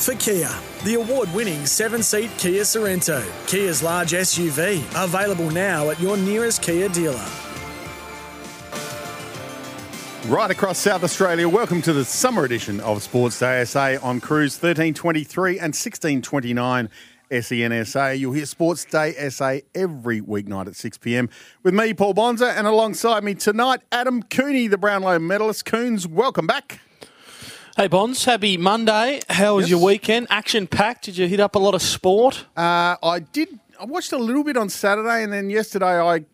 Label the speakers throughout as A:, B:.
A: for Kia, the award winning seven seat Kia Sorento, Kia's large SUV, available now at your nearest Kia dealer.
B: Right across South Australia, welcome to the summer edition of Sports Day SA on Cruise 1323 and 1629 SENSA. You'll hear Sports Day SA every weeknight at 6 pm with me, Paul Bonza, and alongside me tonight, Adam Cooney, the Brownlow medalist. Coons, welcome back.
C: Hey Bonds, happy Monday. How was
B: Yes.
C: your weekend? Action packed. Did you hit up a lot of sport?
B: Uh, I did. I watched a little bit on Saturday, and then yesterday I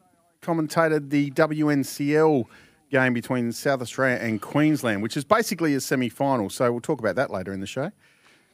B: commentated the WNCL game between South Australia and Queensland, which is basically a semi-final. So we'll talk about that later in the show.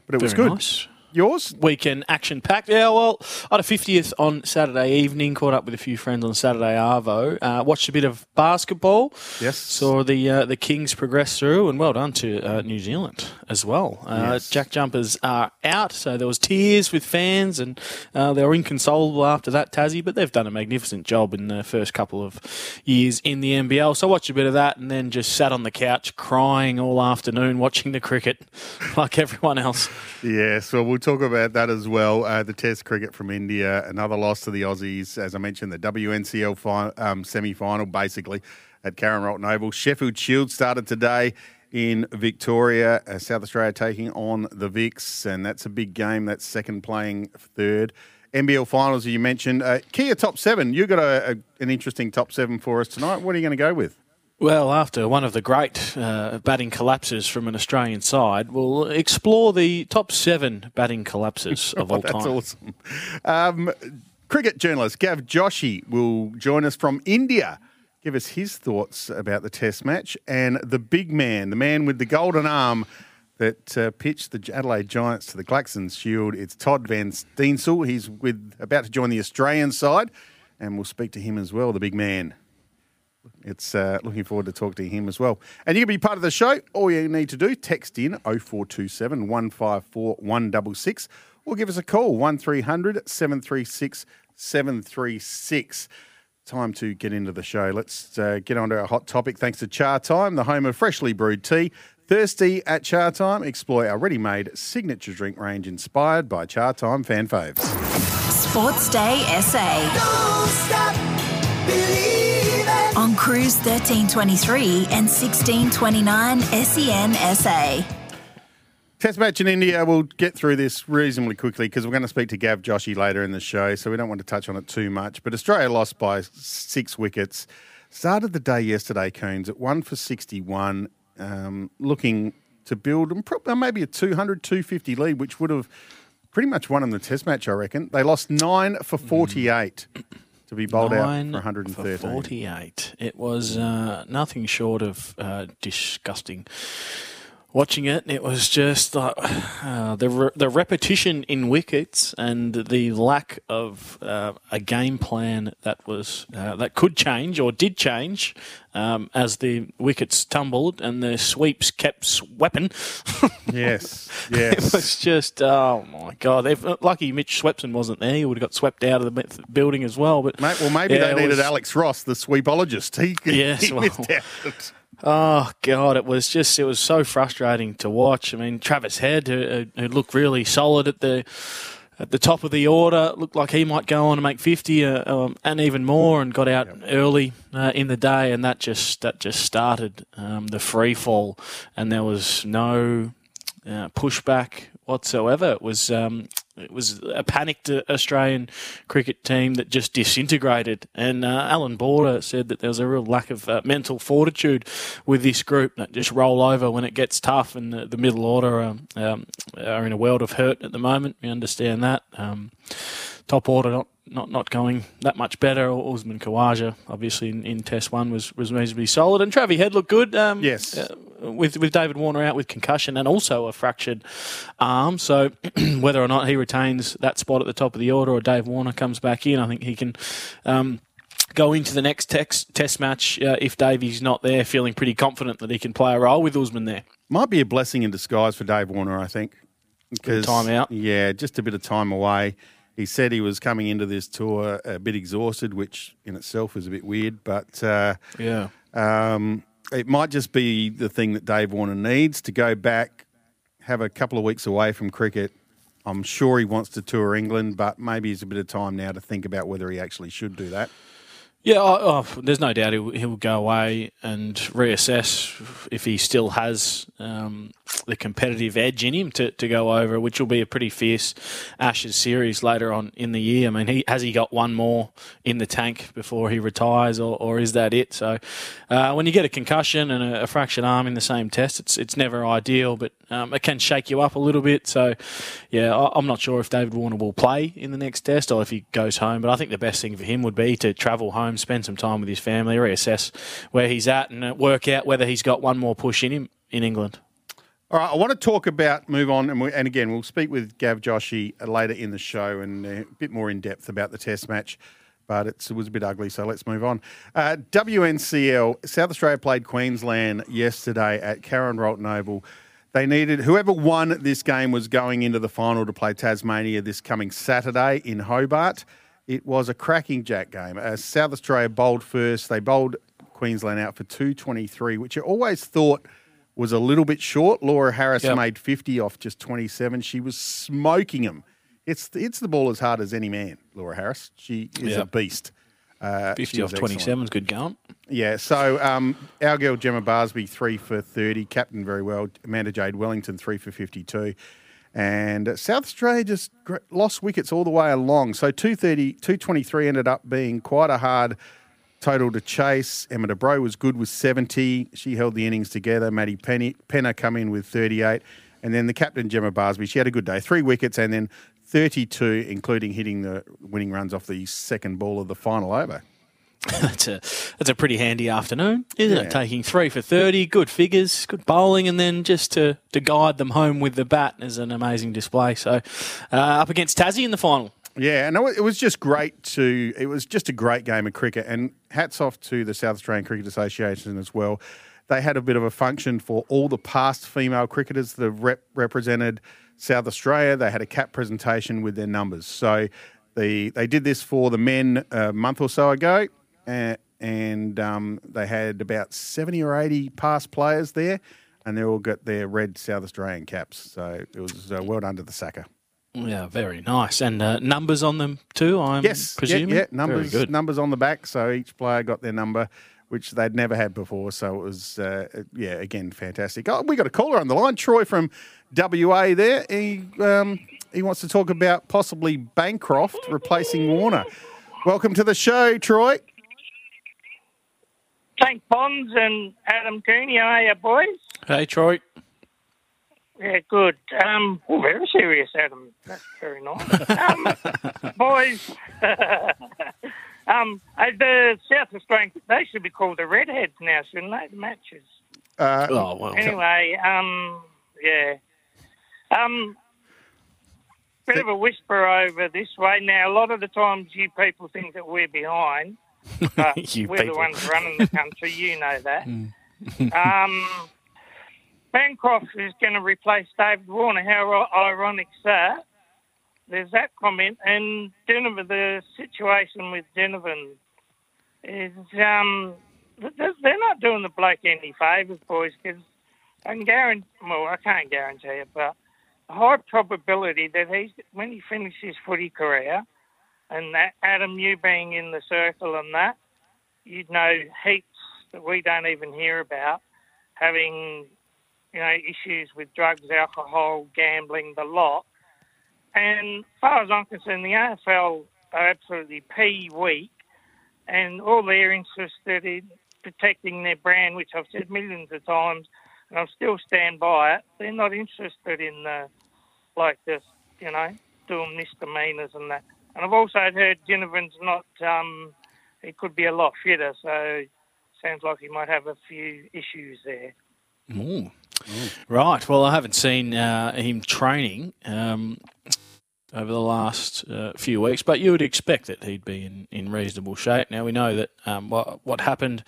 B: But it was good.
C: nice.
B: Yours?
C: Weekend action packed. Yeah, well, I had a 50th on Saturday evening, caught up with a few friends on Saturday Arvo, uh, watched a bit of basketball.
B: Yes.
C: Saw the uh, the Kings progress through, and well done to uh, New Zealand as well. Uh,
B: Yes.
C: Jack Jumpers are out, so there was tears with fans, and uh, they were inconsolable after that Tassie, but they've done a magnificent job in the first couple of years in the NBL. So I watched a bit of that, and then just sat on the couch crying all afternoon watching the cricket, like everyone else.
B: Yes, well, we'll talk about that as well. Uh, the Test cricket from India, another loss to the Aussies. As I mentioned, the WNCL fi- um, semi final, basically, at Karen Rolton Oval. Sheffield Shield started today in Victoria. Uh, South Australia taking on the Vics, and that's a big game. That's second playing third. NBL finals, as you mentioned. Uh, Kia top seven. You've got a, a, an interesting top seven for us tonight. What are you going to go with?
C: Well, after one of the great uh, batting collapses from an Australian side, we'll explore the top seven batting collapses of all
B: That's
C: time.
B: awesome. Um, cricket journalist Gav Joshi will join us from India. Give us his thoughts about the Test match and the big man, the man with the golden arm that uh, pitched the Adelaide Giants to the Claxton Shield. It's Todd Van Steensel. He's with about to join the Australian side, and we'll speak to him as well. The big man. It's uh, looking forward to talk to him as well. And you can be part of the show. All you need to do, text in 0427 154 166 or give us a call 1300 736 736. Time to get into the show. Let's uh, get on to our hot topic. Thanks to Chatime, the home of freshly brewed tea. Thirsty at Chatime? Explore our ready made signature drink range inspired by Chatime fan faves.
D: Sports Day SA. On Cruise 1323 and 1629 SEN SA.
B: Test match in India. We'll get through this reasonably quickly because we're going to speak to Gav Joshi later in the show, so we don't want to touch on it too much. But Australia lost by six wickets. Started the day yesterday, Coons, at one for 61, um, looking to build and maybe a 200, 250 lead, which would have pretty much won them the Test match, I reckon. They lost nine for 48 to be bowled out for
C: for 48. It was uh, nothing short of uh, disgusting. Watching it, it was just like uh, the re- the repetition in wickets and the lack of uh, a game plan that was uh, that could change or did change um, as the wickets tumbled and the sweeps kept sweeping.
B: Yes, yes.
C: It was just, oh my god! If, lucky Mitch Swepson wasn't there; he would have got swept out of the building as well. But
B: Mate, well, maybe
C: Yeah,
B: they needed
C: was-
B: Alex Ross, the sweepologist. He,
C: Yes,
B: he
C: well-
B: missed out.
C: Oh god, it was just it was so frustrating to watch. I mean, Travis Head, who, who looked really solid at the at the top of the order, looked like he might go on and make fifty uh, um, and even more, and got out early uh, in the day, and that just that just started um, the free fall, and there was no uh, pushback whatsoever. It was um, it was a panicked Australian cricket team that just disintegrated. And uh, Allan Border said that there was a real lack of uh, mental fortitude with this group that just roll over when it gets tough. And the, the middle order um, um, are in a world of hurt at the moment. We understand that. Um, top order not, not, not going that much better. Usman Khawaja, obviously, in, in Test 1 was, was reasonably solid. And Travie Head looked good. Um,
B: Yes.
C: uh, with, with David Warner out with concussion and also a fractured arm. So whether or not he retains that spot at the top of the order or Dave Warner comes back in, I think he can. Um, Go into the next text, test match uh, if Davey's not there, feeling pretty confident that he can play a role with Usman there.
B: Might be a blessing in disguise for Dave Warner, I think. Because,
C: time out.
B: Yeah, just a bit of time away. He said he was coming into this tour a bit exhausted, which in itself is a bit weird, but uh,
C: Yeah.
B: um, it might just be the thing that Dave Warner needs to go back, have a couple of weeks away from cricket. I'm sure he wants to tour England, but maybe it's a bit of time now to think about whether he actually should do that.
C: Yeah, oh, there's no doubt he'll, he'll go away and reassess if he still has um, the competitive edge in him to, to go over, which will be a pretty fierce Ashes series later on in the year. I mean, he has he got one more in the tank before he retires, or, or is that it? So, uh, when you get a concussion and a, a fractured arm in the same test, it's it's never ideal, but um, it can shake you up a little bit. So, yeah, I, I'm not sure if David Warner will play in the next test or if he goes home. But I think the best thing for him would be to travel home, spend some time with his family, reassess where he's at, and uh, work out whether he's got one more push in him in England.
B: All right, I want to talk about move on, and, we, and again, we'll speak with Gav Joshi later in the show and a bit more in depth about the Test match. But it was a bit ugly, so let's move on. Uh, WNCL South Australia played Queensland yesterday at Karen Rolton Oval. They needed whoever won this game was going into the final to play Tasmania this coming Saturday in Hobart. It was a cracking jack game. Uh, South Australia bowled first. They bowled Queensland out for 223, which you always thought was a little bit short. Laura Harris
C: Yep.
B: made 50 off just 27. She was smoking them. It's it's the ball as hard as any man, Laura Harris. She is a beast. Uh,
C: 50 off 27 is good going.
B: Yeah, so um, our girl Gemma Barsby, three for 30, captain very well. Amanda Jade Wellington, three for 52. And South Australia just lost wickets all the way along. So 230, 223 ended up being quite a hard total to chase. Emma de Broughe was good with 70. She held the innings together. Maddie Penny, Penner come in with 38. And then the captain, Gemma Barsby, she had a good day. Three wickets and then 32, including hitting the winning runs off the second ball of the final over.
C: that's a that's a pretty handy afternoon, isn't
B: Yeah.
C: it? Taking three for thirty, good figures, good bowling, and then just to, to guide them home with the bat is an amazing display. So, uh, up against Tassie in the final.
B: Yeah, and it was just great to. It was just a great game of cricket, and hats off to the South Australian Cricket Association as well. They had a bit of a function for all the past female cricketers that have rep- represented South Australia. They had a cap presentation with their numbers. So the they did this for the men a month or so ago, uh, and um, they had about seventy or eighty past players there, and they all got their red South Australian caps. So it was uh, well done to the SACA.
C: Yeah, very nice, and uh, numbers on them too. I'm
B: Yes,
C: presuming.
B: Yeah, yeah, numbers, numbers on the back. So each player got their number, which they'd never had before. So it was, uh, yeah, again, fantastic. Oh, we got a caller on the line, Troy from WA. There, he um, he wants to talk about possibly Bancroft replacing Warner. Welcome to the show, Troy.
E: St. Bonds and Adam Cooney, how are you, boys?
C: Hey, Troy.
E: Yeah, good. Um, oh, very serious, Adam. That's very nice. Um, boys, um, uh, the South Australian, they should be called the Redheads now, shouldn't they? The matches.
B: Uh,
C: Oh well.
E: Anyway, um, yeah. Um, bit of a whisper over this way. Now, a lot of the times you people think that we're behind, but
C: You
E: we're the ones running the country. You know that. um, Bancroft is going to replace David Warner. How ironic ironic's that? There's that comment. And Denver, the situation with Ginnivan is um, th- th- they're not doing the bloke any favours, boys, because I can guarantee, well, I can't guarantee it, but a high probability that he's, when he finishes his footy career, and that Adam, you being in the circle and that, you'd know heaps that we don't even hear about, having, you know, issues with drugs, alcohol, gambling, the lot. And as far as I'm concerned, the AFL are absolutely pea weak, and all they're interested in protecting their brand, which I've said millions of times, and I'll still stand by it. They're not interested in the, like this, you know, doing misdemeanors and that. And I've also heard Ginnivan's not, um, he could be a lot fitter, so sounds like he might have a few issues there.
C: Ooh. Right. Well, I haven't seen uh, him training um, over the last uh, few weeks, but you would expect that he'd be in, in reasonable shape. Now we know that um, what, what happened,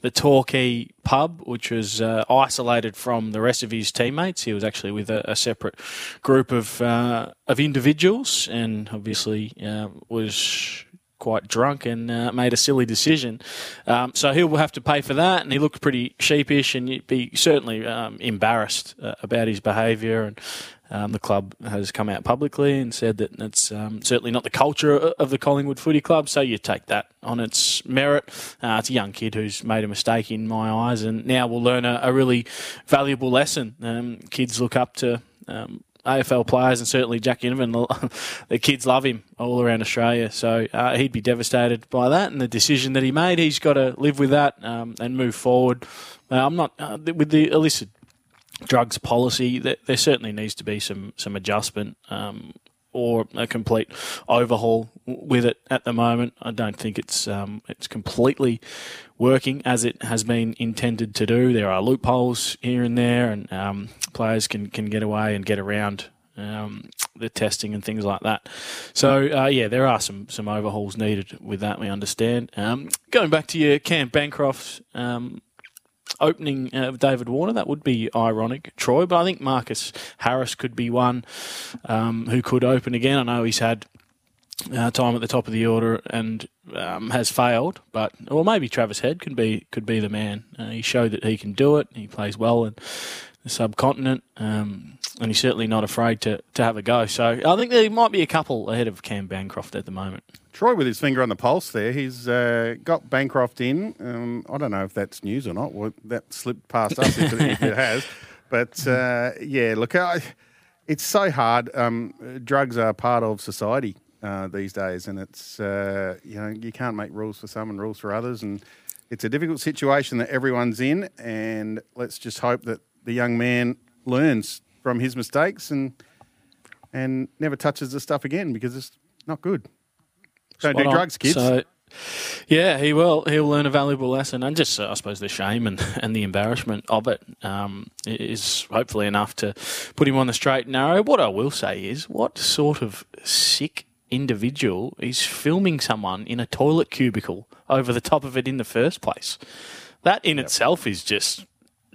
C: the Torquay pub, which was uh, isolated from the rest of his teammates, he was actually with a, a separate group of uh, of individuals, and obviously uh, was quite drunk and uh, made a silly decision. Um, so he'll have to pay for that. And he looked pretty sheepish and you'd be certainly um, embarrassed uh, about his behaviour. And um, the club has come out publicly and said that it's um, certainly not the culture of the Collingwood Footy Club. So you take that on its merit. Uh, it's a young kid who's made a mistake in my eyes, and now will learn a, a really valuable lesson. Um, kids look up to. Um, AFL players and certainly Jack Ginnivan, the kids love him all around Australia. So uh, he'd be devastated by that and the decision that he made. He's got to live with that um, and move forward. Uh, I'm not uh, with the illicit drugs policy. There, there, certainly needs to be some some adjustment. Um, or a complete overhaul with it at the moment. I don't think it's um, it's completely working as it has been intended to do. There are loopholes here and there, and um, players can, can get away and get around um, the testing and things like that. So uh, yeah, there are some some overhauls needed with that. We understand. Um, going back to your Cam Bancroft um, opening uh, David Warner. That would be ironic, Troy. But I think Marcus Harris could be one um, who could open again. I know he's had uh, time at the top of the order and um, has failed, but or maybe Travis Head could be could be the man. Uh, he showed that he can do it. He plays well in the subcontinent, um, and he's certainly not afraid to, to have a go. So I think there might be a couple ahead of Cam Bancroft at the moment.
B: Troy with his finger on the pulse there. He's uh, got Bancroft in. Um, I don't know if that's news or not. Well, that slipped past us if, it, if, it, has. But uh, yeah, look, I, it's so hard. Um, drugs are part of society uh, these days, and it's uh, you know you can't make rules for some and rules for others, and it's a difficult situation that everyone's in. And let's just hope that the young man learns from his mistakes and and never touches the stuff again because it's not good. Don't do drugs, kids.
C: So, yeah, he will. He'll learn a valuable lesson, and just uh, I suppose the shame and, and the embarrassment of it um, is hopefully enough to put him on the straight and narrow. What I will say is, what sort of sick individual is filming someone in a toilet cubicle over the top of it in the first place? That in yep. itself is just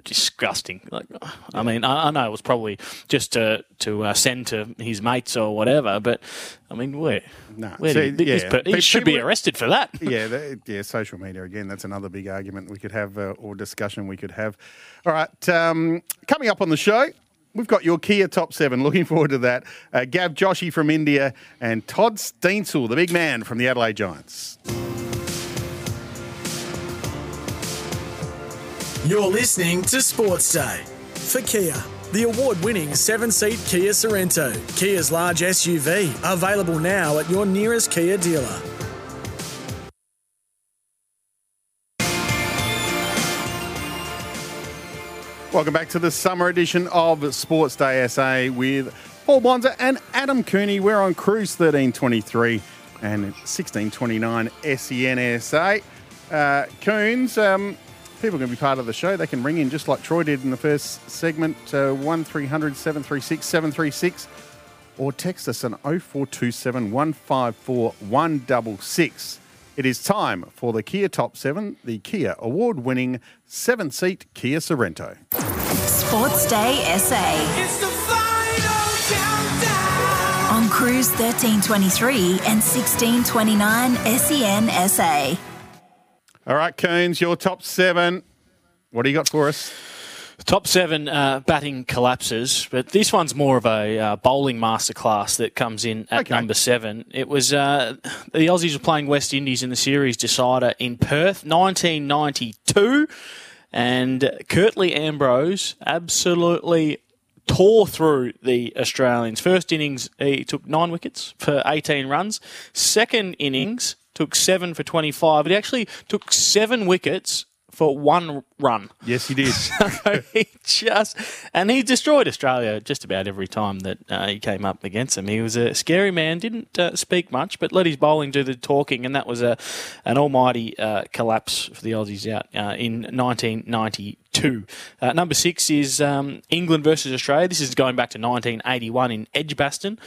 C: disgusting. Like, I mean, I, I, know it was probably just to to uh, send to his mates or whatever, but I mean, where?
B: No,
C: where
B: See,
C: did, yeah. he should be arrested for that.
B: Yeah, that, yeah. Social media again. That's another big argument we could have uh, or discussion we could have. All right, um, coming up on the show. We've got your Kia top seven. Looking forward to that. Uh, Gav Joshi from India and Todd Steensel, the big man from the Adelaide Giants.
A: You're listening to Sports Day for Kia. The award winning seven seat Kia Sorento, Kia's large SUV, available now at your nearest Kia dealer.
B: Welcome back to the summer edition of Sports Day SA with Paul Bonza and Adam Cooney. We're on Cruise 1323 and 1629 SENSA. Uh, Coons, um, people can be part of the show. They can ring in just like Troy did in the first segment, uh, 1300 736 736, or text us on 0427 154 166. It is time for the Kia Top 7, the Kia award winning seven seat Kia Sorento.
D: Sports Day SA. On Cruise 1323 and 1629 SEN SA.
B: All right, Coons, your top seven. What do you got for us?
C: Top seven uh, batting collapses, but this one's more of a uh, bowling masterclass that comes in at okay. number seven. It was uh, the Aussies were playing West Indies in the series decider in Perth, 1992, and Curtly Ambrose absolutely tore through the Australians. First innings, he took nine wickets for 18 runs. Second innings, took seven for 25. It actually took seven wickets for one run.
B: Yes, he did.
C: So he just and he destroyed Australia just about every time that uh, he came up against them. He was a scary man, didn't uh, speak much, but let his bowling do the talking, and that was a an almighty uh, collapse for the Aussies out uh, in 1992. Uh, number six is um, England versus Australia. This is going back to 1981 in Edgbaston.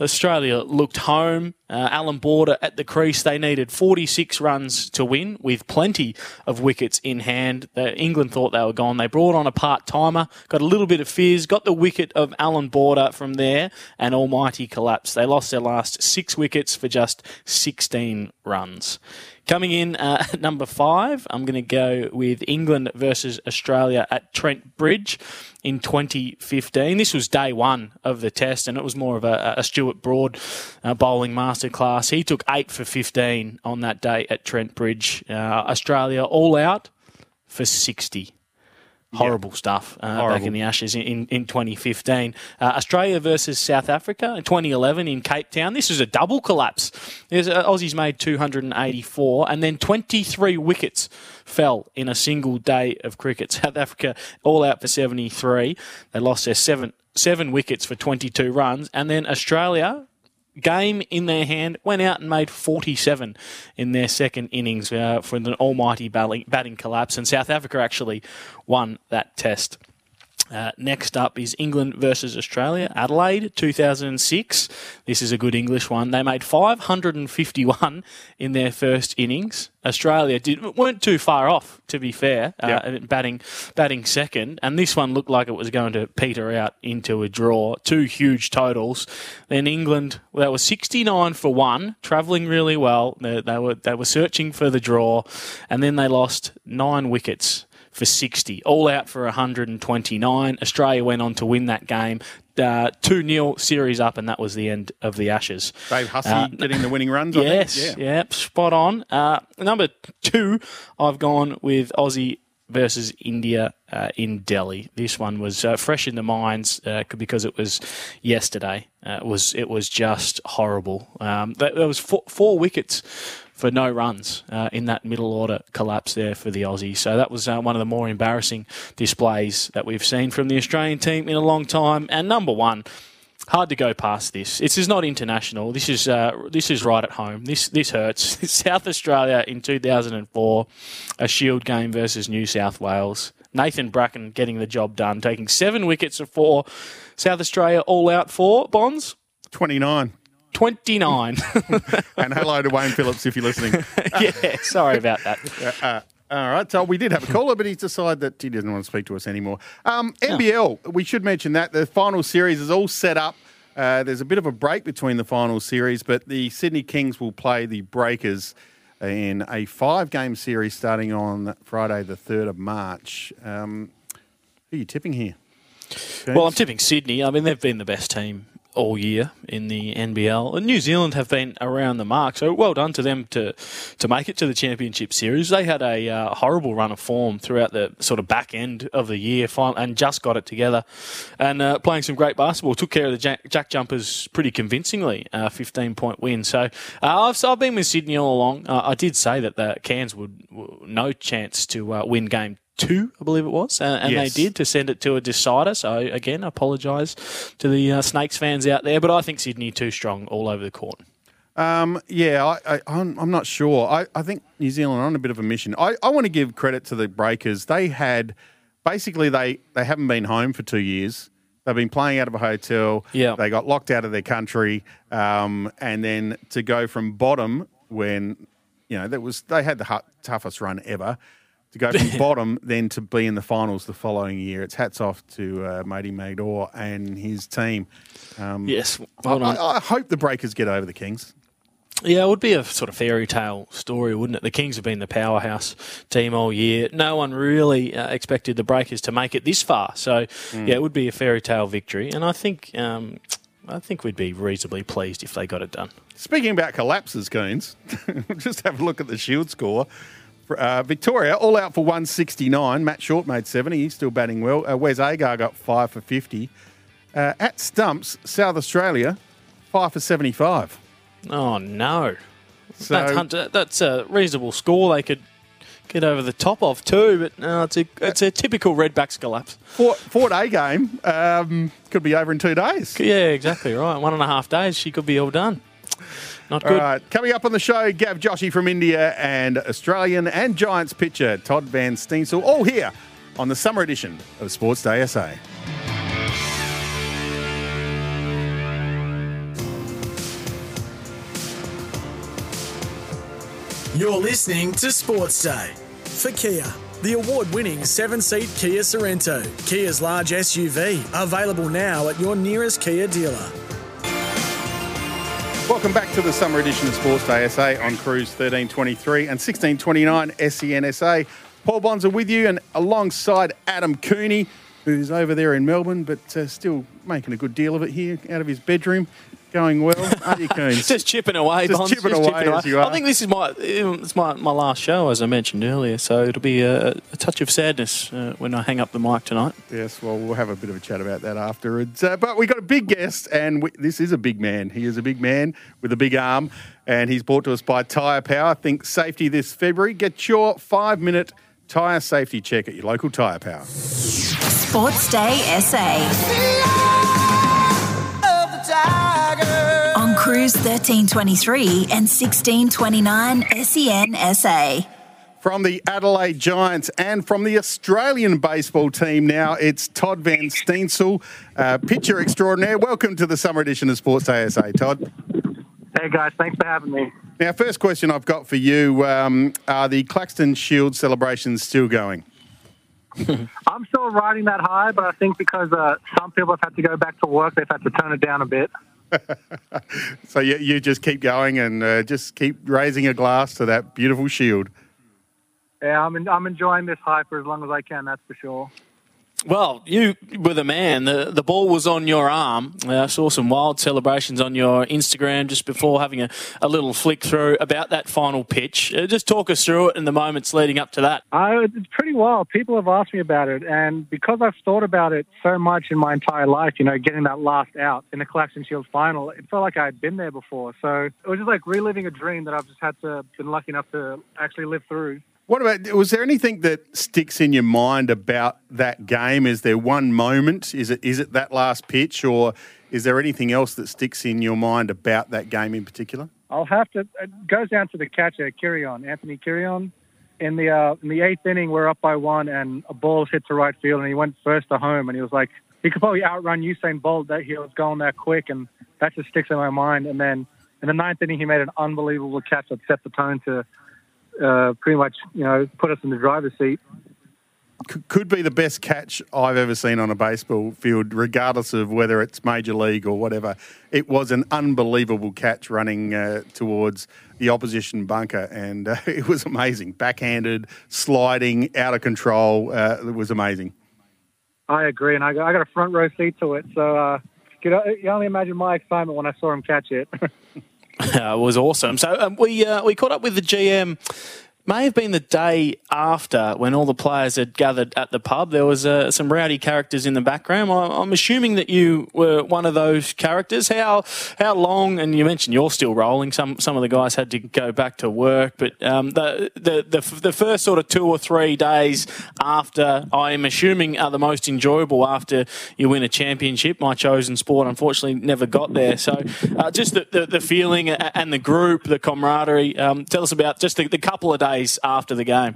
C: Australia looked home. Uh, Allan Border at the crease. They needed 46 runs to win with plenty of wickets in hand. England thought they were gone. They brought on a part timer, got a little bit of fizz, got the wicket of Allan Border from there, and almighty collapse. They lost their last six wickets for just 16 runs. Coming in uh, at number five, I'm going to go with England versus Australia at Trent Bridge in 2015. This was day one of the test, and it was more of a, a Stuart Broad uh, bowling masterclass. He took eight for 15 on that day at Trent Bridge. Uh, Australia all out for 60. Horrible stuff uh, back in the Ashes in, in, in 2015. Uh, Australia versus South Africa in 2011 in Cape Town. This was a double collapse. There's, uh, Aussies made 284 and then 23 wickets fell in a single day of cricket. South Africa all out for 73. They lost their seven, seven wickets for 22 runs. And then Australia game in their hand, went out and made 47 in their second innings uh, for an almighty batting, batting collapse. And South Africa actually won that test. Uh, next up is England versus Australia, Adelaide, 2006. This is a good English one. They made 551 in their first innings. Australia did, weren't too far off, to be fair, uh,
B: Yep.
C: batting batting second. And this one looked like it was going to peter out into a draw. Two huge totals. Then England, well, they were 69 for one, travelling really well. They, they were they were searching for the draw, and then they lost nine wickets for 60, all out for 129. Australia went on to win that game. Uh, 2 0 series up, and that was the end of the Ashes.
B: Dave Hussey
C: Uh,
B: getting the winning runs. I think.
C: Yes,
B: Yeah.
C: yep, spot on. Uh, number two, I've gone with Aussie versus India uh, in Delhi. This one was uh, fresh in the minds uh, because it was yesterday. Uh, it was it was just horrible. Um, was four, four wickets for no runs uh, in that middle order collapse there for the Aussies. So that was uh, one of the more embarrassing displays that we've seen from the Australian team in a long time. And number one, hard to go past this. This is not international. This is uh, this is right at home. This this hurts. South Australia in 2004, a Shield game versus New South Wales. Nathan Bracken getting the job done, taking seven wickets of four. South Australia all out for Bonds
B: 29.
C: 29.
B: And hello to Wayne Phillips if you're listening.
C: yeah, sorry about that.
B: All right, so we did have a caller, but he's decided that he doesn't want to speak to us anymore. Um, NBL, we should mention that the final series is all set up. Uh, there's a bit of a break between the final series, but the Sydney Kings will play the Breakers in a five-game series starting on Friday, the third of March. Um, who are you tipping here?
C: Well, I'm tipping Sydney. I mean, they've been the best team all year in the NBL. And New Zealand have been around the mark, so well done to them to to make it to the championship series. They had a uh, horrible run of form throughout the sort of back end of the year, and just got it together, and uh, playing some great basketball. Took care of the Jack, Jack Jumpers pretty convincingly, uh, 15 point win. So uh, I've, I've been with Sydney all along. Uh, I did say that the Cairns would, would no chance to uh, win game two, I believe it was, and, and
B: Yes.
C: they did to send it to a decider. So again, I apologise to the uh, Snakes fans out there, but I think Sydney too strong all over the court.
B: Um, yeah, I, I, I'm, I'm not sure. I, I think New Zealand are on a bit of a mission. I, I want to give credit to the Breakers. They had basically they they haven't been home for two years. They've been playing out of a hotel.
C: Yeah.
B: they got locked out of their country, um, and then to go from bottom when you know that was they had the toughest run ever. To go from bottom, then to be in the finals the following year. It's hats off to uh, Mody Maor and his team.
C: Yes,
B: I,
C: well done.
B: I, I hope the Breakers get over the Kings.
C: Yeah, it would be a sort of fairy tale story, wouldn't it? The Kings have been the powerhouse team all year. No one really uh, expected the Breakers to make it this far. So, yeah, it would be a fairy tale victory, and I think um, I think we'd be reasonably pleased if they got it done.
B: Speaking about collapses, Coons, just have a look at the Shield score. Uh, Victoria all out for 169. Matt Short made 70. He's still batting well. Uh, Wes Agar got five for 50. Uh, at Stumps, South Australia, five for 75.
C: Oh no,
B: So
C: that's, Hunter, that's a reasonable score. They could get over the top of too. But no, it's a it's a typical Redbacks collapse.
B: Four, four day game um, could be over in two days.
C: Yeah, exactly right. One and a half days, she could be all done. Not good.
B: right, coming up on the show, Gav Joshi from India and Australian and Giants pitcher Todd Van Steensel, all here on the summer edition of Sports Day SA.
A: You're listening to Sports Day for Kia. The award winning seven seat Kia Sorento, Kia's large SUV, available now at your nearest Kia dealer.
B: Welcome back to the summer edition of Sports Day SA on Cruise 1323 and 1629 SENSA. Paul Bonds are with you and alongside Adam Cooney, who's over there in Melbourne, but uh, still making a good deal of it here out of his bedroom. Going well, aren't you, Coons?
C: Just chipping away,
B: Just
C: Bonds,
B: chipping away as you are.
C: I think this is my it's my, my last show, as I mentioned earlier. So it'll be a, a touch of sadness uh, when I hang up the mic tonight.
B: Yes, well, we'll have a bit of a chat about that afterwards. Uh, but we got a big guest, and we, this is a big man. He is a big man with a big arm, and he's brought to us by Tyre Power. Think safety this February. Get your five minute tyre safety check at your local Tyre Power.
D: Sports Day SA. On Cruise 1323 and 1629 SEN SA.
B: From the Adelaide Giants and from the Australian baseball team now, it's Todd Van Steensel, uh, pitcher extraordinaire. Welcome to the summer edition of Sports Day SA, Todd.
F: Hey guys, thanks for having me.
B: Now, first question I've got for you um, are the Claxton Shield celebrations still going?
F: I'm still riding that high, but I think because uh, some people have had to go back to work, they've had to turn it down a bit.
B: So you, you just keep going and uh, just keep raising a glass to that beautiful shield.
F: Yeah, I'm en- I'm enjoying this high for as long as I can. That's for sure.
C: Well, you were the man. The the ball was on your arm. Uh, I saw some wild celebrations on your Instagram just before having a, a little flick through about that final pitch. Uh, just talk us through it and the moments leading up to that.
F: Uh, it's pretty wild. People have asked me about it, and because I've thought about it so much in my entire life, you know, getting that last out in the Claxton Shield final, it felt like I had been there before. So it was just like reliving a dream that I've just had to been lucky enough to actually live through.
B: What about, was there anything that sticks in your mind about that game? Is there one moment? Is it is it that last pitch, or is there anything else that sticks in your mind about that game in particular?
F: I'll have to. It goes down to the catcher, Kirion, Anthony Kirion. In the uh, in the eighth inning, we're up by one, and a ball hit to right field, and he went first to home, and he was like, he could probably outrun Usain Bolt. That he was going that quick, and that just sticks in my mind. And then in the ninth inning, he made an unbelievable catch that set the tone to uh, pretty much, you know, put us in the driver's seat.
B: C- could be the best catch I've ever seen on a baseball field, regardless of whether it's major league or whatever. It was an unbelievable catch running uh, towards the opposition bunker, and uh, it was amazing. Backhanded, sliding, out of control. Uh, it was amazing.
F: I agree, and I got, I got a front row seat to it. So uh, you only imagine my excitement when I saw him catch it.
C: Was awesome. So um, we uh, we caught up with the GM. May have been the day after when all the players had gathered at the pub. There was uh, some rowdy characters in the background. I, I'm assuming that you were one of those characters. How how long? And you mentioned you're still rolling. Some some of the guys had to go back to work, but um, the, the the the first sort of two or three days after, I'm assuming, are the most enjoyable after you win a championship. My chosen sport, unfortunately, never got there. So uh, just the, the the feeling and the group, the camaraderie. Um, tell us about just the, the couple of days after the game.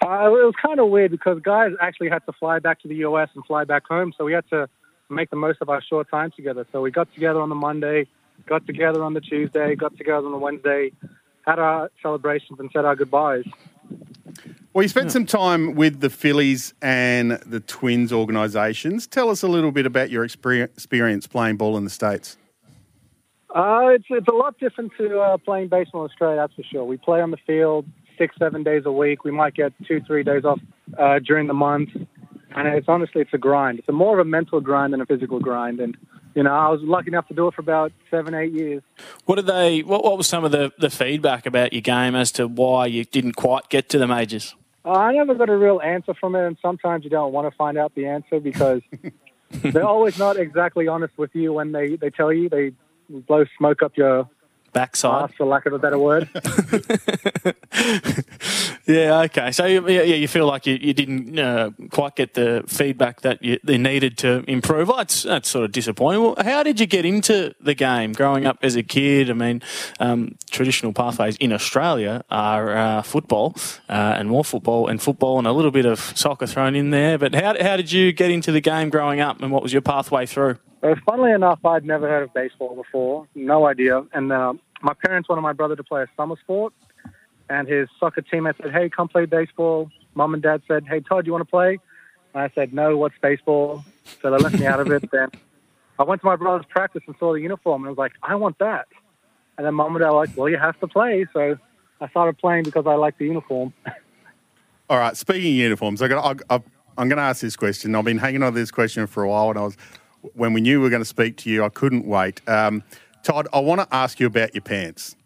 F: Uh, it was kind of weird because guys actually had to fly back to the US and fly back home, so we had to make the most of our short time together. So we got together on the Monday, got together on the Tuesday, got together on the Wednesday, had our celebrations and said our goodbyes.
B: Well, you spent some time with the Phillies and the Twins organisations. Tell us a little bit about your experience playing ball in the States.
F: Uh, it's it's a lot different to uh, playing baseball in Australia, that's for sure. We play on the field six, seven days a week. We might get two, three days off uh, during the month, and it's honestly it's a grind. It's a more of a mental grind than a physical grind. And you know, I was lucky enough to do it for about seven, eight years.
C: What did they? What, what was some of the, the feedback about your game as to why you didn't quite get to the majors?
F: Uh, I never got a real answer from it, and sometimes you don't want to find out the answer because they're always not exactly honest with you when they, they tell you. They blow smoke up your
C: backside.
F: Ass, for lack of a better word.
C: Yeah, okay. So you- yeah, yeah, you feel like you, you didn't uh, quite get the feedback that you, they needed to improve. That's that's sort of disappointing. Well, how did you get into the game growing up as a kid? I mean, um, traditional pathways in Australia are uh, football uh, and more football and football and a little bit of soccer thrown in there. But how how did you get into the game growing up, and what was your pathway through?
F: Uh, funnily enough, I'd never heard of baseball before. No idea. And uh, my parents wanted my brother to play a summer sport. And his soccer teammate said, hey, come play baseball. Mom and dad said, hey, Todd, you want to play? And I said, no, what's baseball? So they left me out of it. Then I went to my brother's practice and saw the uniform. And I was like, I want that. And then mom and dad were like, well, you have to play. So I started playing because I liked the uniform.
B: All right. Speaking of uniforms, I got. I'm going to ask this question. I've been hanging on to this question for a while, and I was when we knew we were going to speak to you, I couldn't wait. Um, Todd, I want to ask you about your pants.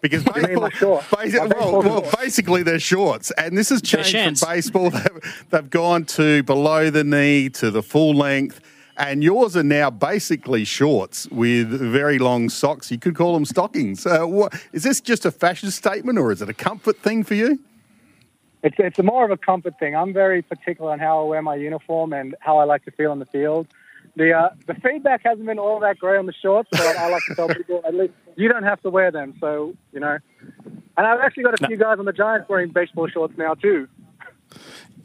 B: Because
F: You mean my shorts?
B: basi-
F: My
B: well, well, basically they're shorts, and this has changed from baseball. They've, they've gone to below the knee to the full length, and yours are now basically shorts with very long socks. You could call them stockings. Uh, what, is this just a fashion statement, or is it a comfort thing for you?
F: It's it's more of a comfort thing. I'm very particular on how I wear my uniform and how I like to feel on the field. The uh, the feedback hasn't been all that great on the shorts, but I like to tell people at least you don't have to wear them. So you know, and I've actually got a few guys on the Giants wearing baseball shorts now too.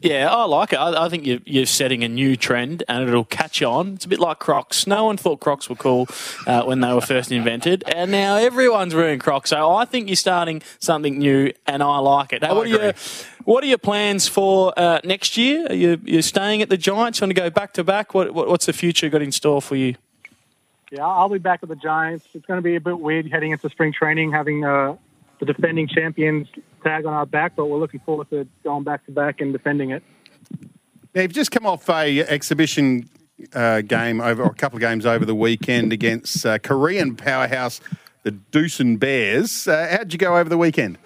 C: Yeah, I like it. I, I think you're, you're setting a new trend and it'll catch on. It's a bit like Crocs. No one thought Crocs were cool uh, when they were first invented, and now everyone's wearing Crocs. So I think you're starting something new, and I like it. Hey, what, are your, what are your plans for uh, next year? Are you you staying at the Giants? Want to go back to back? What, what What's the future got in store for you?
F: Yeah, I'll be back at the Giants. It's going to be a bit weird heading into spring training, having uh, the defending champions tag on our back, but we're looking forward to going back to back and defending it.
B: Now, you've just come off a exhibition uh, game over, a couple of games over the weekend against uh, Korean powerhouse, the Doosan Bears. Uh, how'd you go over the weekend?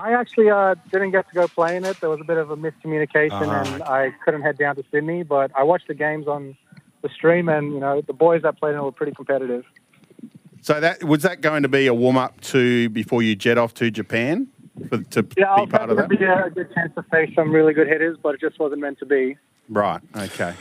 F: I actually uh, didn't get to go play in it. There was a bit of a miscommunication,
B: Ah.
F: and I couldn't head down to Sydney. But I watched the games on the stream, and you know the boys that played in it were pretty competitive.
B: So that was that going to be a warm up to before you jet off to Japan for, to
F: Yeah, I
B: be part of
F: hoping
B: that?
F: to be a good chance to face some really good hitters, but it just wasn't meant to be.
B: Right. Okay.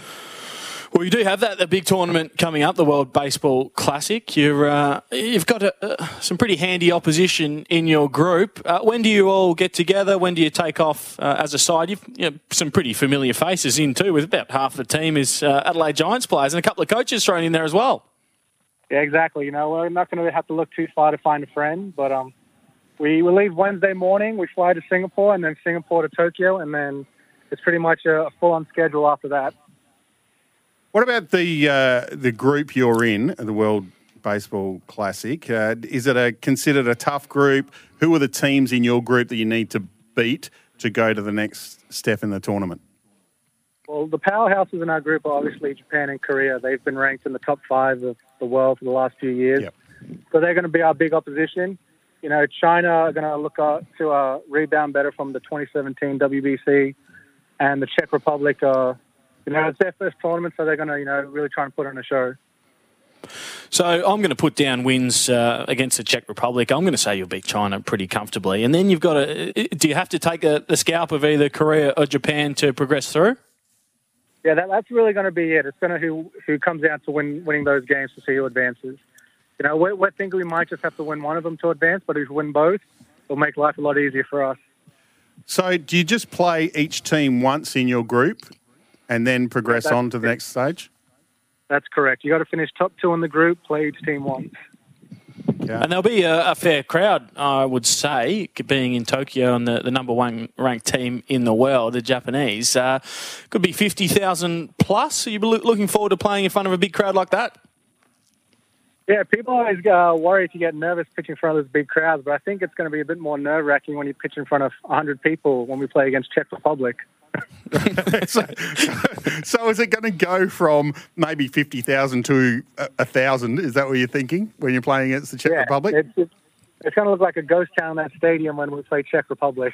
C: Well, you do have that the big tournament coming up, the World Baseball Classic. You're uh, you've got a, uh, some pretty handy opposition in your group. Uh, when do you all get together? When do you take off uh, as a side? You've you know, some pretty familiar faces in too. With about half the team is uh, Adelaide Giants players, and a couple of coaches thrown in there as well.
F: Yeah, exactly. You know, we're not going to have to look too far to find a friend, but um, we we leave Wednesday morning. We fly to Singapore, and then Singapore to Tokyo, and then it's pretty much a, a full-on schedule after that.
B: What about the uh, the group you're in, the World Baseball Classic? Uh, is it a considered a tough group? Who are the teams in your group that you need to beat to go to the next step in the tournament?
F: Well, the powerhouses in our group are obviously Japan and Korea. They've been ranked in the top five of the world for the last few years.
B: Yep.
F: So they're going to be our big opposition. You know, China are going to look to uh, rebound better from the 2017 WBC, and the Czech Republic are, you know, it's their first tournament, so they're going to, you know, really try and put on a show.
C: So I'm going to put down wins uh, against the Czech Republic. I'm going to say you'll beat China pretty comfortably, and then you've got to. Do you have to take a, the scalp of either Korea or Japan to progress through?
F: Yeah, that, that's really going to be it. It's going to who who comes out to win, winning those games to see who advances. You know, we, we think we might just have to win one of them to advance, but if we win both, it'll make life a lot easier for us.
B: So, do you just play each team once in your group and then progress
F: That's
B: on to the next stage?
F: That's correct. You got to finish top two in the group, play each team once.
C: And there'll be a, a fair crowd, I would say, being in Tokyo and the, the number one ranked team in the world, the Japanese. Uh, could be 50,000 plus. Are you loo- looking forward to playing in front of a big crowd like that?
F: Yeah, people always uh, worry to get nervous pitching in front of those big crowds, but I think it's going to be a bit more nerve wracking when you pitch in front of 100 people when we play against Czech Republic.
B: so, so is it going to go from maybe 50,000 to a, a 1,000? Is that what you're thinking when you're playing against the Czech
F: yeah,
B: Republic?
F: It's, it's, it's going to look like a ghost town, that stadium, when we play Czech Republic.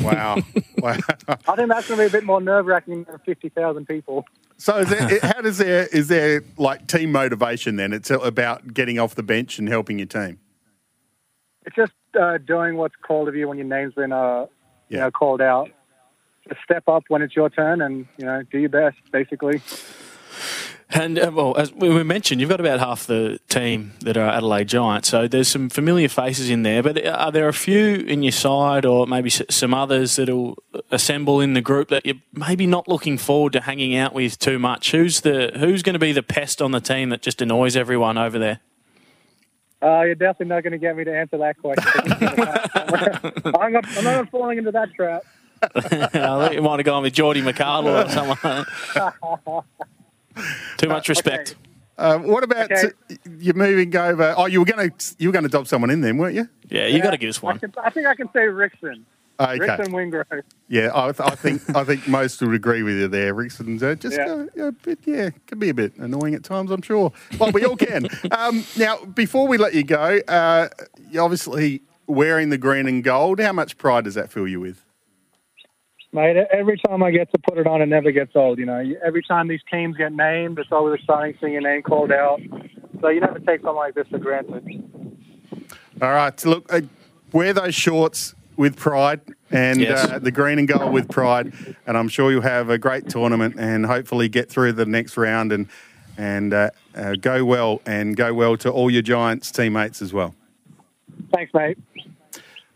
B: Wow. wow.
F: I think that's going to be a bit more nerve wracking than 50,000 people.
B: So is there, how does there, is there like team motivation then? It's about getting off the bench and helping your team.
F: it's just uh, doing what's called of you when your name's been uh, you know called out. Just step up when it's your turn, and you know do your best. Basically,
C: And uh, well, as we mentioned, you've got about half the team that are Adelaide Giants, so there's some familiar faces in there. But are there a few in your side, or maybe some others that'll assemble in the group that you're maybe not looking forward to hanging out with too much? Who's the who's going to be the pest on the team that just annoys everyone over there?
F: uh, you're definitely not going to get me to answer that question. I'm not, I'm not falling into that trap.
C: I think you might have gone with Geordie McArdle or someone. Too much respect.
B: Uh, what about
F: Okay.
B: uh, you moving over? Oh, you were going to you were going to dob someone in then, weren't you?
C: Yeah, you got to give us
F: I,
C: one.
F: can, I think I can say Rixon.
B: Okay.
F: Rixon Wingrove.
B: Yeah, I, th- I think I think most would agree with you there. Rixon's uh, just
F: Yeah.
B: uh, a bit, yeah, can be a bit annoying at times. I'm sure. Well, we all can. um, now, before we let you go, uh, you're obviously wearing the green and gold. How much pride does that fill you with?
F: Mate, every time I get to put it on, it never gets old. You know, every time these teams get named, it's always exciting seeing your name called out. So you never take something like this for granted.
B: All right, so look, uh, wear those shorts with pride and
C: Yes.
B: uh, the green and gold with pride, and I'm sure you'll have a great tournament and hopefully get through the next round and and uh, uh, go well and go well to all your Giants teammates as well.
F: Thanks, mate.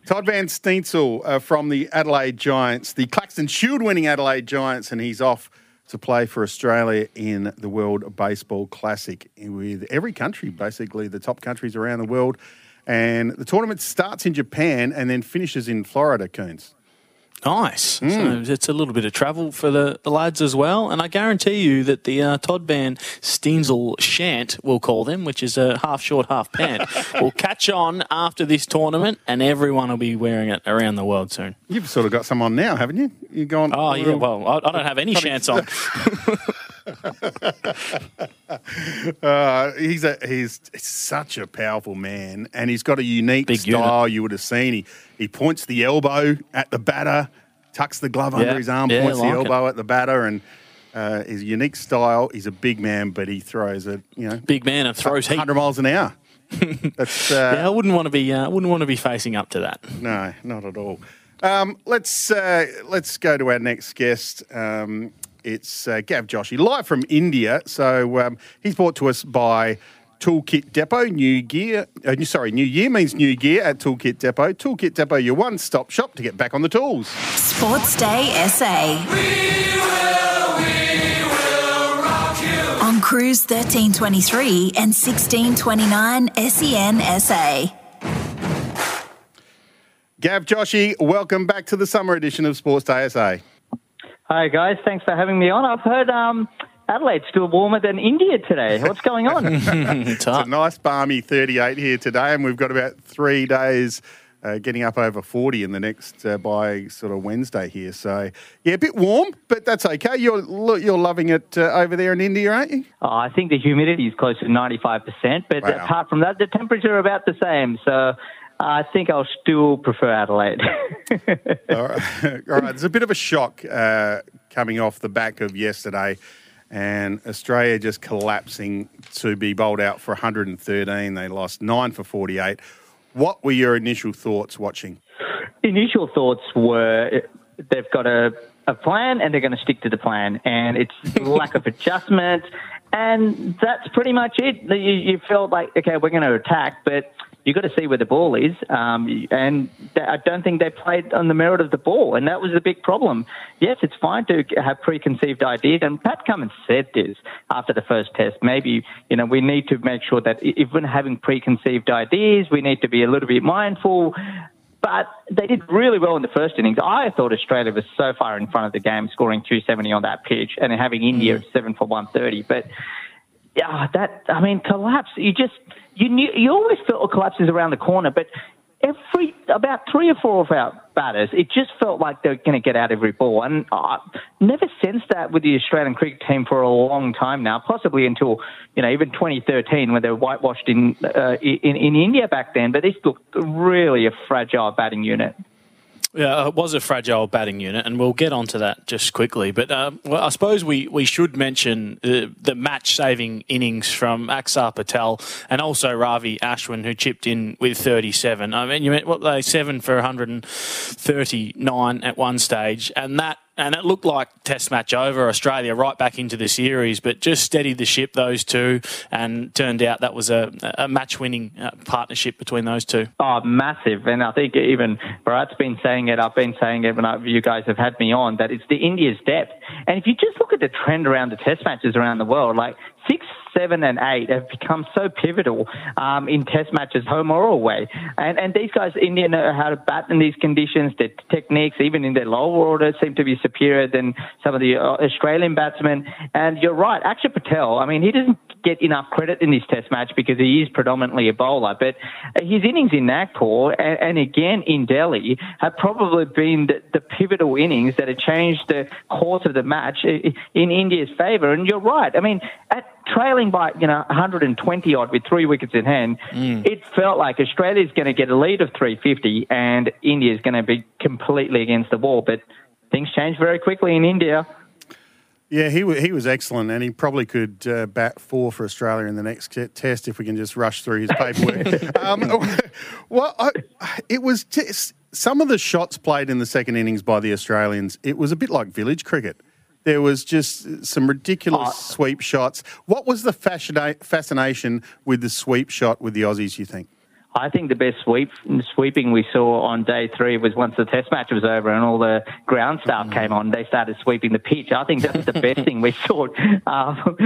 B: Todd Van Steensel uh, from the Adelaide Giants, the Claxton Shield winning Adelaide Giants, and he's off to play for Australia in the World Baseball Classic with every country, basically the top countries around the world. And the tournament starts in Japan and then finishes in Florida, Coons.
C: Nice.
B: Hmm.
C: So it's a little bit of travel for the, the lads as well. And I guarantee you that the uh, Todd Van Steensel Shant, we'll call them, which is a half short, half pant, will catch on after this tournament and everyone will be wearing it around the world soon.
B: You've sort of got some on now, haven't you? You're going.
C: Oh, yeah. Well, I, I don't have any shants on.
B: Uh, he's a he's such a powerful man, and he's got a unique
C: Big
B: style. You would have seen he he points the elbow at the batter, tucks the glove
C: Yeah,
B: under his arm,
C: yeah,
B: points
C: like
B: the
C: it.
B: elbow at the batter, and uh, his unique style. He's a big man, but he throws it you know
C: Big man and throws
B: 100 miles an hour. That's uh,
C: Yeah, I wouldn't want to be. Uh, wouldn't want to be facing up to that.
B: no, not at all. Um, let's uh, let's go to our next guest. Um, it's uh, Gav Joshi, live from India. So um, he's brought to us by Toolkit Depot. New gear, uh, sorry, new year means new gear at Toolkit Depot. Toolkit Depot, your one-stop shop to get back on the tools.
D: Sports Day SA. We will, we will rock you. On Cruise 1323 and 1629 SEN SA.
B: Gav Joshi, welcome back to the summer edition of Sports Day SA.
G: Hi guys, thanks for having me on. I've heard um, Adelaide's still warmer than India today. What's going on?
C: it's
B: It's a nice balmy 38 here today, and we've got about three days uh, getting up over 40 in the next uh, by sort of Wednesday here. So yeah, a bit warm, but that's okay. You're you're loving it uh, over there in India, aren't you?
G: oh, I think the humidity is close to 95%, but
B: Wow.
G: apart from that, the temperature are about the same. So I think I'll still prefer Adelaide.
B: All right, all right. There's a bit of a shock uh, coming off the back of yesterday. And Australia just collapsing to be bowled out for 113. They lost nine for 48. What were your initial thoughts watching?
G: Initial thoughts were they've got a, a plan and they're going to stick to the plan, and it's lack of adjustment, and that's pretty much it. You, you felt like okay, we're going to attack, but you got to see where the ball is, um, and I don't think they played on the merit of the ball, and that was the big problem. Yes, it's fine to have preconceived ideas, and Pat Cummins said this after the first test. Maybe you know we need to make sure that if we're having preconceived ideas, we need to be a little bit mindful. But they did really well in the first innings. I thought Australia was so far in front of the game, scoring 270 on that pitch, and having India at seven for 130. But yeah, that I mean, collapse. You just you knew you always felt a collapse is around the corner, but every about three or four of our batters, it just felt like they're going to get out every ball, and I never sensed that with the Australian cricket team for a long time now. Possibly until you know even 2013 when they were whitewashed in uh, in in India back then. But this looked really a fragile batting unit.
C: Yeah, it was a fragile batting unit, and we'll get onto that just quickly. But uh, well, I suppose we, we should mention the, the match saving innings from Axar Patel and also Ravi Ashwin, who chipped in with 37. I mean, you meant what they seven for 139 at one stage, and that and it looked like Test match over, Australia right back into the series, but just steadied the ship, those two, and turned out that was a, a match winning uh, partnership between those two.
G: Oh, massive. And I think even Bharat's been saying it, I've been saying it when you guys have had me on, that it's the India's depth. And if you just look at the trend around the Test matches around the world, like six, seven, and eight have become so pivotal um, in Test matches, home or away. And and these guys, India know how to bat in these conditions. Their techniques, even in their lower order, seem to be superior than some of the uh, Australian batsmen. And you're right, Axar Patel. I mean, he doesn't get enough credit in this Test match because he is predominantly a bowler, but his innings in Nagpur and, and again in Delhi have probably been the, the pivotal innings that have changed the course of the match in India's favour. And you're right. I mean, at trailing by you know 120 odd with three wickets in hand, mm. it felt like Australia's going to get a lead of 350 and India's going to be completely against the wall. But things changed very quickly in India.
B: Yeah, he he was excellent, and he probably could uh, bat four for Australia in the next test if we can just rush through his paperwork. um, well, I, it was just, some of the shots played in the second innings by the Australians. It was a bit like village cricket. There was just some ridiculous oh. sweep shots. What was the fascination with the sweep shot with the Aussies, you think?
G: I think the best sweep sweeping we saw on day three was once the test match was over and all the ground staff mm. came on. They started sweeping the pitch. I think that's the best thing we saw. Um,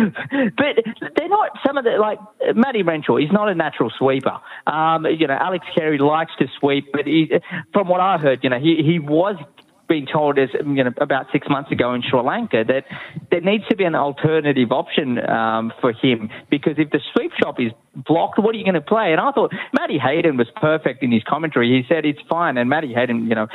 G: but they're not some of the like Matty Renshaw. He's not a natural sweeper. Um, you know, Alex Carey likes to sweep, but he, from what I heard, you know, he he was being told as you know about six months ago in Sri Lanka that there needs to be an alternative option um, for him because if the sweep shop is blocked, what are you going to play? And I thought Matty Hayden was perfect in his commentary. He said it's fine, and Matty Hayden, you know,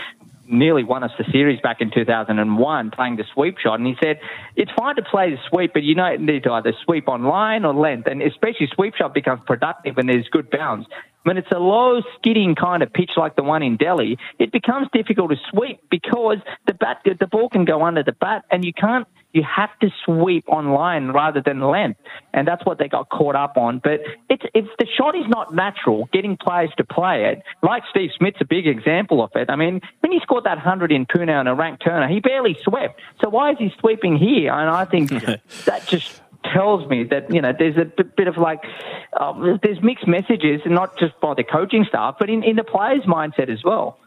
G: nearly won us the series back in 2001 playing the sweep shot. And he said, it's fine to play the sweep, but you need to either sweep on line or length. And especially sweep shot becomes productive when there's good bounce. When it's a low skidding kind of pitch like the one in Delhi, it becomes difficult to sweep because the bat, the ball can go under the bat and you can't you have to sweep on line rather than length. And that's what they got caught up on. But it's, if the shot is not natural, getting players to play it, like Steve Smith's a big example of it. I mean, when he scored that 100 in Pune on a ranked turner, he barely swept. So why is he sweeping here? And I think that just tells me that you know there's a bit of like uh, there's mixed messages, not just by the coaching staff, but in, in the players' mindset as well.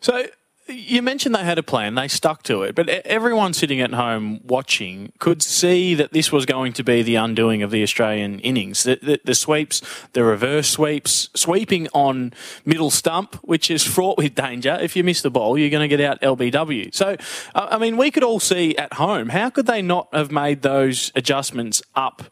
C: So you mentioned they had a plan, they stuck to it, but everyone sitting at home watching could see that this was going to be the undoing of the Australian innings. The, the, the, sweeps, the reverse sweeps, sweeping on middle stump, which is fraught with danger. If you miss the ball, you're going to get out LBW. So, I mean, we could all see at home, how could they not have made those adjustments up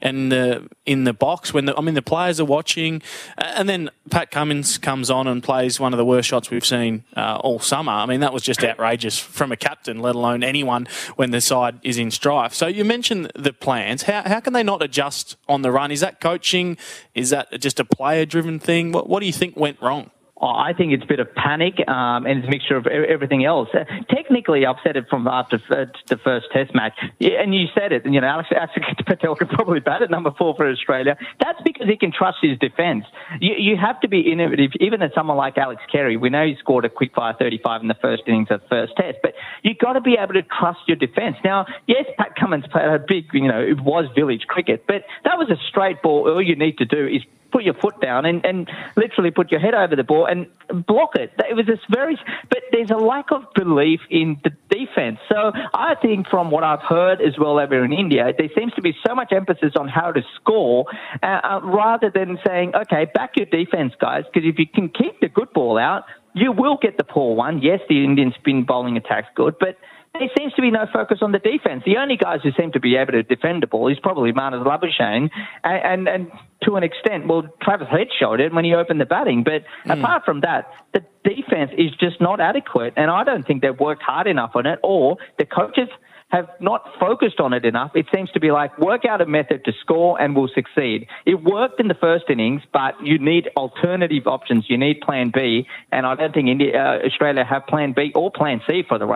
C: and the in the box when the, I mean the players are watching, and then Pat Cummins comes on and plays one of the worst shots we've seen uh, all summer. I mean that was just outrageous from a captain, let alone anyone when the side is in strife. So you mentioned the plans. How how can they not adjust on the run? Is that coaching? Is that just a player driven thing? What what do you think went wrong?
G: I think it's a bit of panic um, and it's a mixture of everything else. Uh, technically, I've said it from after uh, the first Test match, yeah, and you said it. And you know, Axar, Axar Patel could probably bat at number four for Australia. That's because he can trust his defence. You, you have to be innovative, even at someone like Alex Carey. We know he scored a quick fire 35 in the first innings of the first Test, but you've got to be able to trust your defence. Now, yes, Pat Cummins played a big, you know, it was village cricket, but that was a straight ball. All you need to do is put your foot down and, and literally put your head over the ball and block it. It was this very, but there's a lack of belief in the defense. So I think from what I've heard as well over in India, there seems to be so much emphasis on how to score uh, uh, rather than saying, okay, back your defense, guys, because if you can keep the good ball out, you will get the poor one. Yes, the Indian spin bowling attack's good, but there seems to be no focus on the defence. The only guys who seem to be able to defend the ball is probably Marnus Labuschagne, and, and, and to an extent, well, Travis Head showed it when he opened the batting. But mm. apart from that, the defence is just not adequate, and I don't think they've worked hard enough on it, or the coaches have not focused on it enough. It seems to be like work out a method to score and we'll succeed. It worked in the first innings, but you need alternative options. You need Plan B, and I don't think India, uh, Australia have Plan B or Plan C for the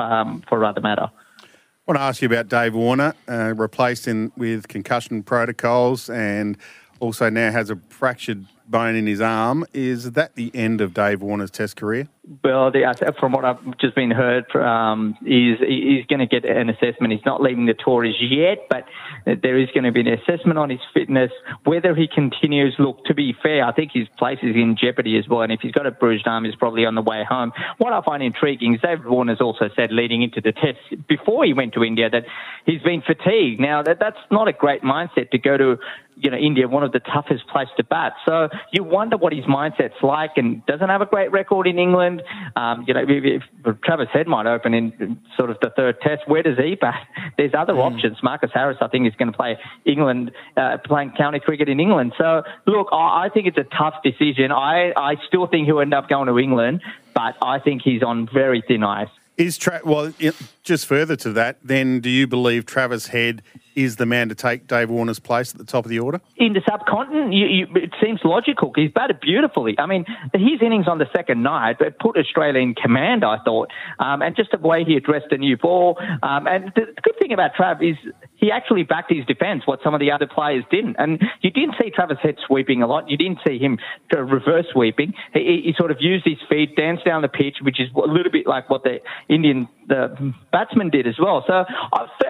G: um, for rather matter.
B: I want to ask you about Dave Warner, uh, replaced in with concussion protocols, and also now has a fractured bone in his arm. Is that the end of Dave Warner's Test career?
G: Well, the, from what I've just been heard, um, he's, he's going to get an assessment. He's not leaving the tours yet, but there is going to be an assessment on his fitness. Whether he continues, look, to be fair, I think his place is in jeopardy as well. And if he's got a bruised arm, he's probably on the way home. What I find intriguing is David Warner's also said leading into the test before he went to India that he's been fatigued. Now, that, that's not a great mindset to go to you know, India, one of the toughest places to bat. So you wonder what his mindset's like and doesn't have a great record in England. Um, you know, if, if Travis Head might open in sort of the third test, where does he bat? There's other mm. options. Marcus Harris, I think, is going to play England, uh, playing county cricket in England. So look, I, I think it's a tough decision. I, I still think he'll end up going to England, but I think he's on very thin ice.
B: Is Tra- well, just further to that, then do you believe Travis Head is the man to take Dave Warner's place at the top of the order?
G: In the subcontinent, you, you, it seems logical. He's batted beautifully. I mean, his innings on the second night put Australia in command, I thought, um, and just the way he addressed the new ball. Um, and the good thing about Trav is he actually backed his defence, what some of the other players didn't. And you didn't see Travis Head sweeping a lot. You didn't see him reverse sweeping. He, he sort of used his feet, danced down the pitch, which is a little bit like what the Indian the batsman did as well. So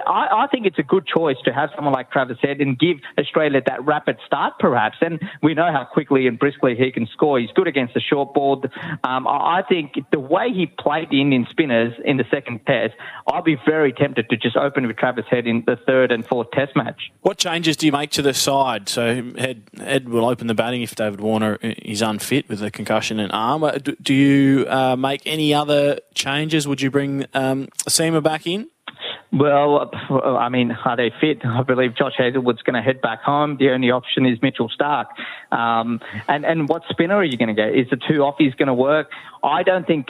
G: I, I think it's a good choice to have someone like Travis Head and give Australia that rapid start, perhaps. And we know how quickly and briskly he can score. He's good against the short ball. Um, I think the way he played the Indian spinners in the second test, I'd be very tempted to just open with Travis Head in the third and fourth test match.
C: What changes do you make to the side? So Head, Head will open the batting if David Warner is unfit with a concussion and arm. Uh, do you uh, make any other changes? Would you bring um, Seamer back in?
G: Well, I mean, are they fit? I believe Josh Hazlewood's going to head back home. The only option is Mitchell Starc. Um, and, and what spinner are you going to get? Is the two offies going to work? I don't think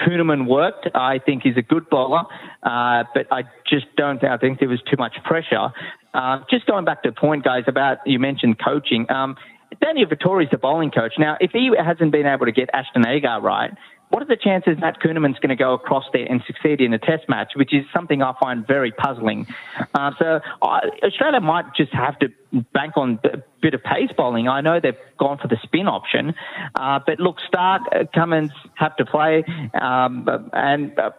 G: Kuhnemann worked. I think he's a good bowler, uh, but I just don't I think there was too much pressure. Uh, just going back to the point, guys, about you mentioned coaching. Um, Daniel Vettori's the bowling coach. Now, if he hasn't been able to get Ashton Agar right, what are the chances Matt Kuhnemann's going to go across there and succeed in a test match, which is something I find very puzzling. Uh, so Australia might just have to bank on a bit of pace bowling. I know they've gone for the spin option, uh, but look, Starc, uh, Cummins have to play, um, and uh,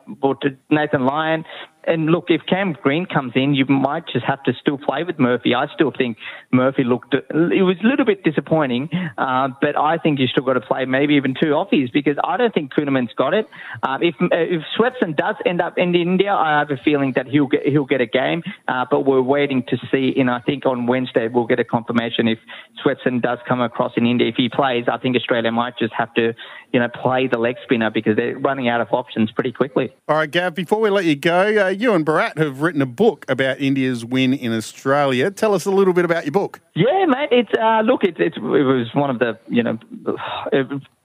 G: Nathan Lyon and look, if Cam Green comes in, you might just have to still play with Murphy. I still think Murphy looked, it was a little bit disappointing, uh, but I think you still got to play maybe even two offies because I don't think Kuhnemann's got it. Um, if if Swepson does end up in India, I have a feeling that he'll get he'll get a game, uh, but we're waiting to see. And I think on Wednesday we'll get a confirmation if Swepson does come across in India. If he plays, I think Australia might just have to you know, play the leg spinner because they're running out of options pretty quickly.
B: All right, Gav, before we let you go, uh, you and Bharat have written a book about India's win in Australia. Tell us a little bit about your book.
G: Yeah, mate. It's uh, look, it's, it's, it was one of the you know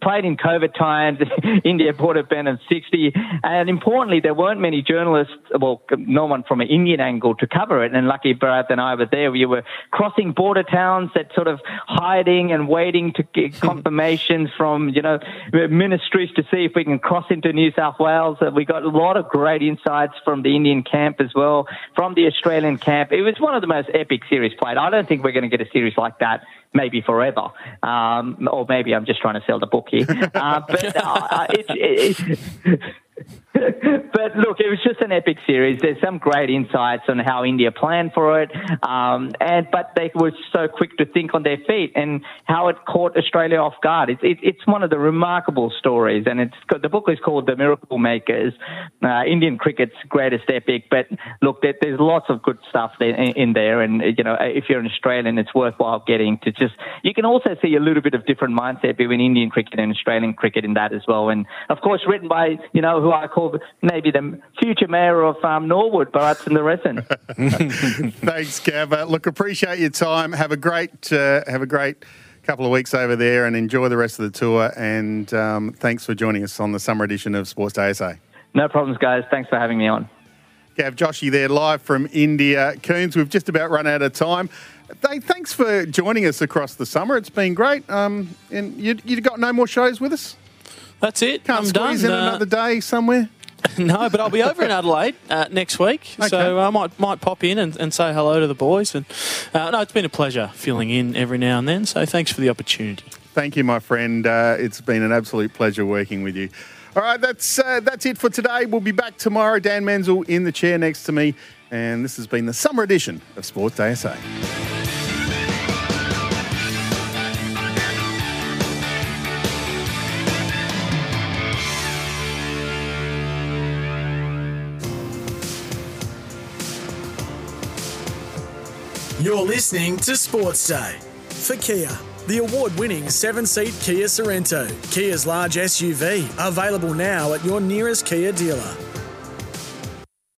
G: played in COVID times. India brought a ban of 60. And importantly, there weren't many journalists, well, no one from an Indian angle to cover it. And lucky Bharat and I were there. We were crossing border towns that sort of hiding and waiting to get confirmations from, you know, ministries to see if we can cross into New South Wales. We got a lot of great insights from the Indian camp as well, from the Australian camp. It was one of the most epic series played. I don't think we're going to get a series like that maybe forever. Um, or maybe I'm just trying to sell the book here. Uh, but uh, it, it, but look, it was just an epic series. There's some great insights on how India planned for it, um, and but they were so quick to think on their feet and how it caught Australia off guard. It's it, it's one of the remarkable stories, and it's the book is called The Miracle Makers, uh, Indian cricket's greatest epic. But look, there, there's lots of good stuff in, in there, and you know if you're an Australian, it's worthwhile getting to just. You can also see a little bit of different mindset between Indian cricket and Australian cricket in that as well, and of course written by you know who I call maybe the future mayor of um, Norwood, Bharat Sundaresan.
B: Thanks, Gav. Uh, look, appreciate your time. Have a great, uh, have a great couple of weeks over there, and enjoy the rest of the tour. And um, thanks for joining us on the summer edition of Sports Day SA.
G: No problems, guys. Thanks for having me on.
B: Gav Joshi there live from India. Coons, we've just about run out of time. Hey, thanks for joining us across the summer. It's been great. Um, and you you got no more shows with us?
C: That's it.
B: Can't
C: I'm
B: squeeze
C: done.
B: in
C: Uh,
B: another day somewhere.
C: no, but I'll be over in Adelaide uh, next week,
B: Okay.
C: so I might might pop in and, and say hello to the boys. And uh, no, it's been a pleasure filling in every now and then. So thanks for the opportunity.
B: Thank you, my friend. Uh, it's been an absolute pleasure working with you. All right, that's uh, that's it for today. We'll be back tomorrow. Dan Menzel in the chair next to me, and this has been the summer edition of Sports Day SA.
A: You're listening to Sports Day for Kia. The award winning seven seat Kia Sorento, Kia's large SUV, available now at your nearest Kia dealer.